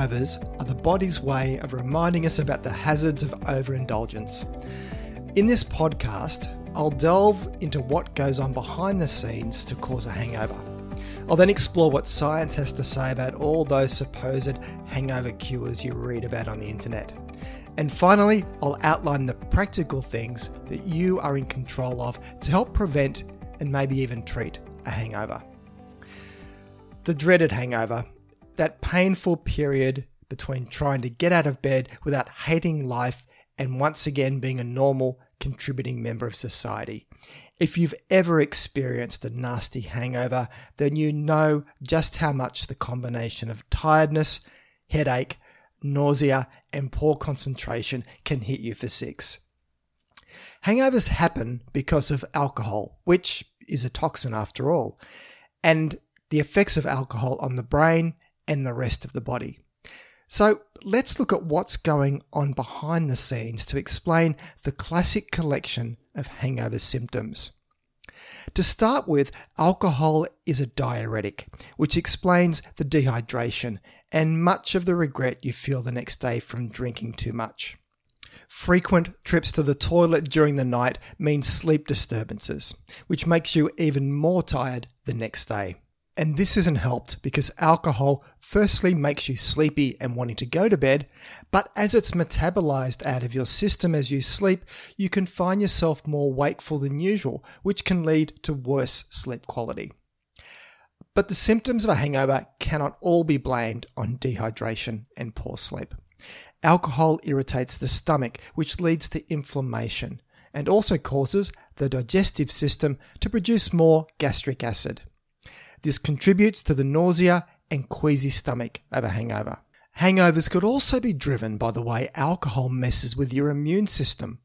Hangovers are the body's way of reminding us about the hazards of overindulgence. In this podcast, I'll delve into what goes on behind the scenes to cause a hangover. I'll then explore what science has to say about all those supposed hangover cures you read about on the internet. And finally, I'll outline the practical things that you are in control of to help prevent and maybe even treat a hangover. The dreaded hangover, that painful period between trying to get out of bed without hating life and once again being a normal, contributing member of society. If you've ever experienced a nasty hangover, then you know just how much the combination of tiredness, headache, nausea, and poor concentration can hit you for six. Hangovers happen because of alcohol, which is a toxin after all, and the effects of alcohol on the brain and the rest of the body. So let's look at what's going on behind the scenes to explain the classic collection of hangover symptoms. To start with, alcohol is a diuretic, which explains the dehydration and much of the regret you feel the next day from drinking too much. Frequent trips to the toilet during the night mean sleep disturbances, which makes you even more tired the next day. And this isn't helped because alcohol firstly makes you sleepy and wanting to go to bed, but as it's metabolized out of your system as you sleep, you can find yourself more wakeful than usual, which can lead to worse sleep quality. But the symptoms of a hangover cannot all be blamed on dehydration and poor sleep. Alcohol irritates the stomach, which leads to inflammation and also causes the digestive system to produce more gastric acid. This contributes to the nausea and queasy stomach of a hangover. Hangovers could also be driven by the way alcohol messes with your immune system.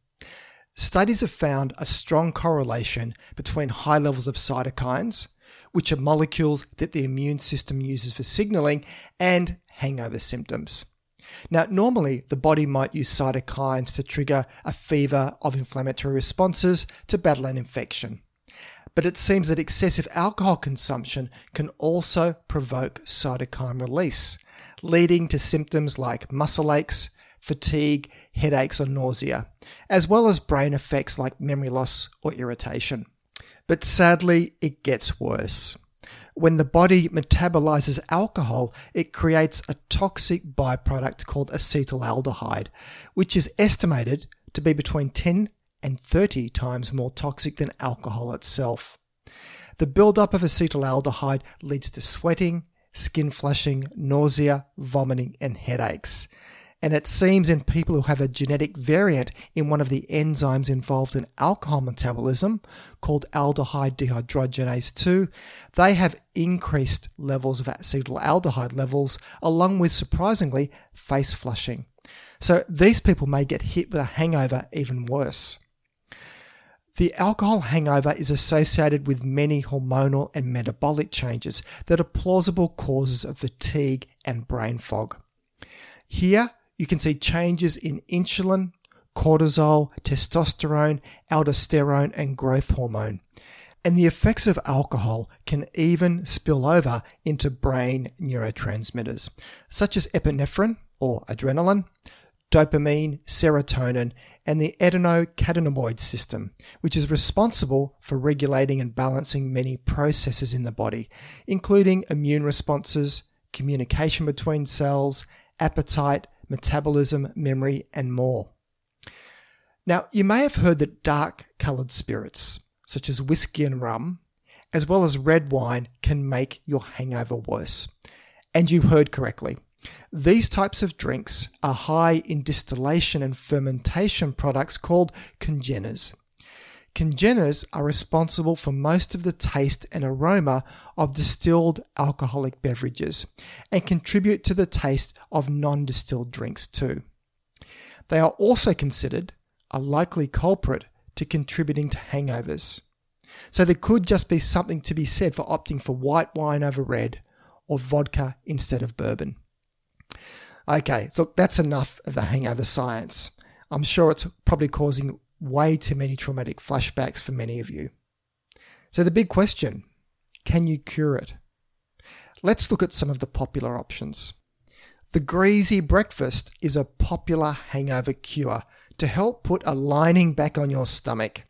Studies have found a strong correlation between high levels of cytokines, which are molecules that the immune system uses for signaling, and hangover symptoms. Now, normally the body might use cytokines to trigger a fever of inflammatory responses to battle an infection but it seems that excessive alcohol consumption can also provoke cytokine release, leading to symptoms like muscle aches, fatigue, headaches, or nausea, as well as brain effects like memory loss or irritation. But sadly, it gets worse. When the body metabolizes alcohol, it creates a toxic byproduct called acetaldehyde, which is estimated to be between 10 and 30 times more toxic than alcohol itself. The buildup of acetaldehyde leads to sweating, skin flushing, nausea, vomiting, and headaches. And it seems in people who have a genetic variant in one of the enzymes involved in alcohol metabolism, called aldehyde dehydrogenase 2, they have increased levels of acetaldehyde levels, along with surprisingly face flushing. So these people may get hit with a hangover even worse. The alcohol hangover is associated with many hormonal and metabolic changes that are plausible causes of fatigue and brain fog. Here, you can see changes in insulin, cortisol, testosterone, aldosterone, and growth hormone. And the effects of alcohol can even spill over into brain neurotransmitters, such as epinephrine or adrenaline, dopamine, serotonin, and the endocannabinoid system, which is responsible for regulating and balancing many processes in the body, including immune responses, communication between cells, appetite, metabolism, memory, and more. Now, you may have heard that dark coloured spirits, such as whiskey and rum, as well as red wine, can make your hangover worse. And you heard correctly. These types of drinks are high in distillation and fermentation products called congeners. Congeners are responsible for most of the taste and aroma of distilled alcoholic beverages and contribute to the taste of non distilled drinks too. They are also considered a likely culprit to contributing to hangovers. So there could just be something to be said for opting for white wine over red or vodka instead of bourbon. Okay, so that's enough of the hangover science. I'm sure it's probably causing way too many traumatic flashbacks for many of you. So, the big question can you cure it? Let's look at some of the popular options. The greasy breakfast is a popular hangover cure to help put a lining back on your stomach.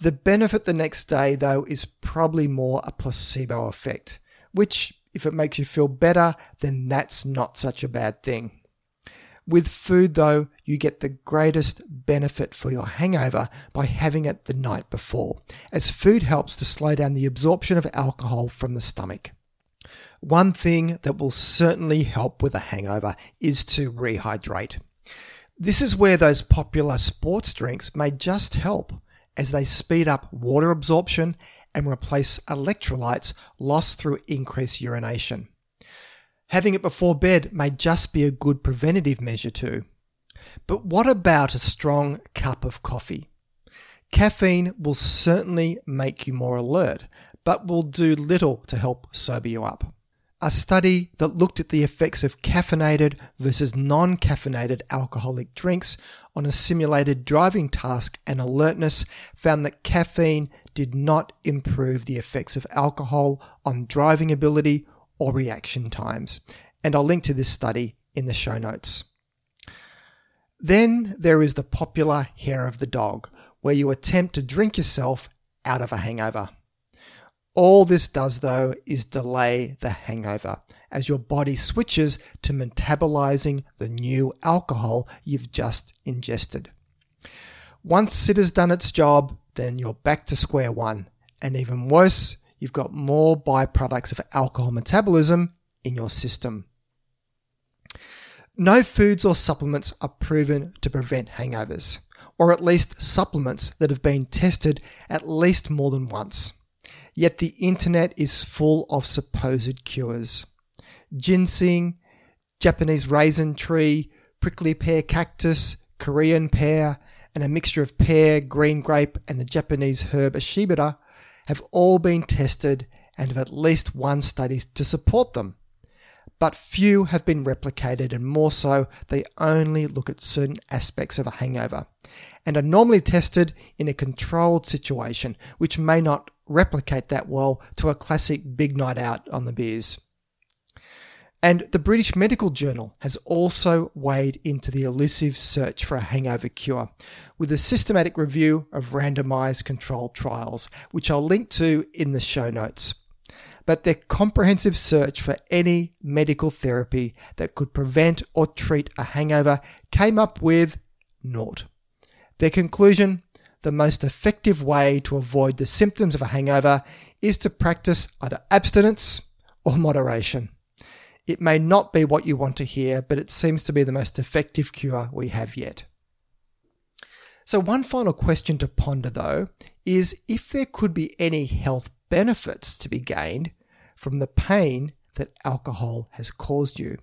The benefit the next day, though, is probably more a placebo effect, which, if it makes you feel better, then that's not such a bad thing. With food, though, you get the greatest benefit for your hangover by having it the night before, as food helps to slow down the absorption of alcohol from the stomach. One thing that will certainly help with a hangover is to rehydrate. This is where those popular sports drinks may just help, as they speed up water absorption and replace electrolytes lost through increased urination. Having it before bed may just be a good preventative measure too. But what about a strong cup of coffee? Caffeine will certainly make you more alert, but will do little to help sober you up. A study that looked at the effects of caffeinated versus non caffeinated alcoholic drinks on a simulated driving task and alertness found that caffeine did not improve the effects of alcohol on driving ability or reaction times. And I'll link to this study in the show notes. Then there is the popular hair of the dog, where you attempt to drink yourself out of a hangover. All this does, though, is delay the hangover as your body switches to metabolizing the new alcohol you've just ingested. Once it has done its job, then you're back to square one. And even worse, you've got more byproducts of alcohol metabolism in your system. No foods or supplements are proven to prevent hangovers, or at least supplements that have been tested at least more than once. Yet the internet is full of supposed cures. Ginseng, Japanese raisin tree, prickly pear cactus, Korean pear, and a mixture of pear, green grape, and the Japanese herb Ashitaba have all been tested and have at least one study to support them. But few have been replicated, and more so, they only look at certain aspects of a hangover and are normally tested in a controlled situation, which may not replicate that well to a classic big night out on the beers. And the British Medical Journal has also weighed into the elusive search for a hangover cure with a systematic review of randomized controlled trials, which I'll link to in the show notes. But their comprehensive search for any medical therapy that could prevent or treat a hangover came up with naught. Their conclusion the most effective way to avoid the symptoms of a hangover is to practice either abstinence or moderation. It may not be what you want to hear, but it seems to be the most effective cure we have yet. So, one final question to ponder though is if there could be any health benefits to be gained from the pain that alcohol has caused you.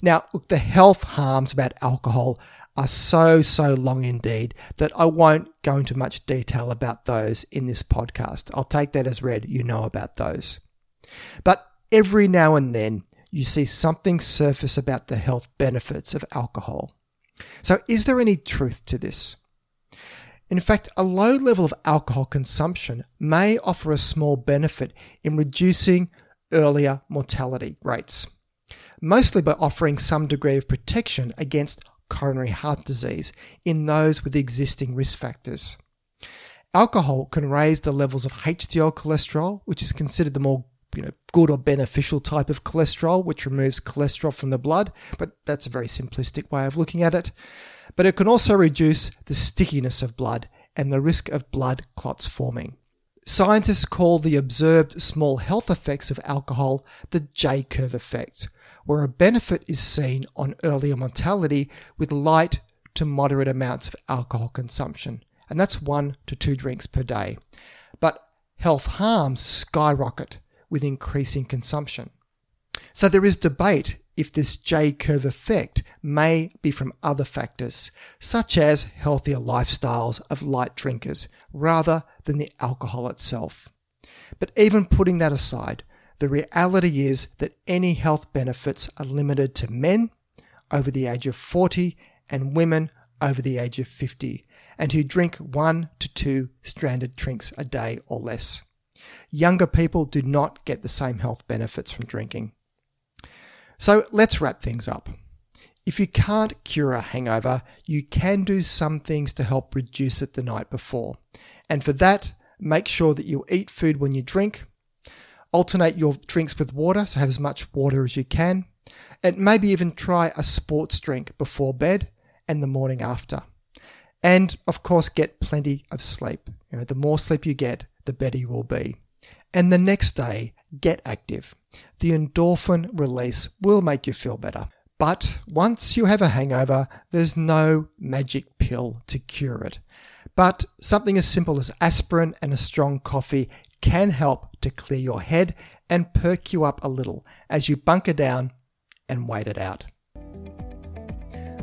Now, look, the health harms about alcohol are so, so long indeed that I won't go into much detail about those in this podcast. I'll take that as read. You know about those. But every now and then, you see something surface about the health benefits of alcohol. So, is there any truth to this? In fact, a low level of alcohol consumption may offer a small benefit in reducing earlier mortality rates, mostly by offering some degree of protection against coronary heart disease in those with existing risk factors. Alcohol can raise the levels of HDL cholesterol, which is considered the more you know, good or beneficial type of cholesterol, which removes cholesterol from the blood, but that's a very simplistic way of looking at it. But it can also reduce the stickiness of blood and the risk of blood clots forming. Scientists call the observed small health effects of alcohol the J curve effect, where a benefit is seen on earlier mortality with light to moderate amounts of alcohol consumption, and that's one to two drinks per day. But health harms skyrocket with increasing consumption. So there is debate if this J curve effect may be from other factors, such as healthier lifestyles of light drinkers, rather than the alcohol itself. But even putting that aside, the reality is that any health benefits are limited to men over the age of 40 and women over the age of 50, and who drink one to two stranded drinks a day or less. Younger people do not get the same health benefits from drinking. So let's wrap things up. If you can't cure a hangover, you can do some things to help reduce it the night before. And for that, make sure that you eat food when you drink. Alternate your drinks with water, so have as much water as you can. And maybe even try a sports drink before bed and the morning after. And of course, get plenty of sleep. You know, the more sleep you get, the better you will be. And the next day, get active. The endorphin release will make you feel better. But once you have a hangover, there's no magic pill to cure it. But something as simple as aspirin and a strong coffee can help to clear your head and perk you up a little as you bunker down and wait it out.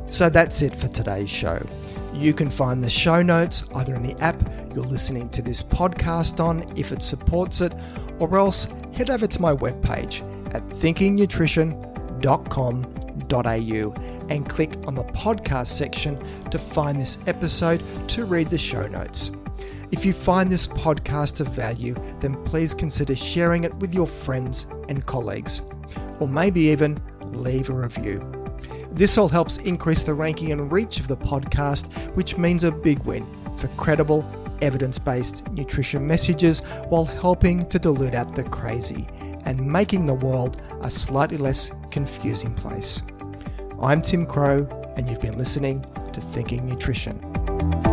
So that's it for today's show. You can find the show notes either in the app you're listening to this podcast on if it supports it, or else head over to my webpage at thinkingnutrition.com.au and click on the podcast section to find this episode to read the show notes. If you find this podcast of value, then please consider sharing it with your friends and colleagues, or maybe even leave a review. This all helps increase the ranking and reach of the podcast, which means a big win for credible, evidence based nutrition messages while helping to dilute out the crazy and making the world a slightly less confusing place. I'm Tim Crowe, and you've been listening to Thinking Nutrition.